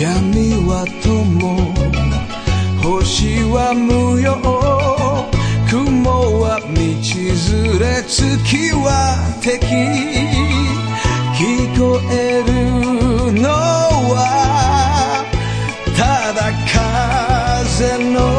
闇は灯星は無用。雲は道連れ月は敵。聞こえるのはただ風の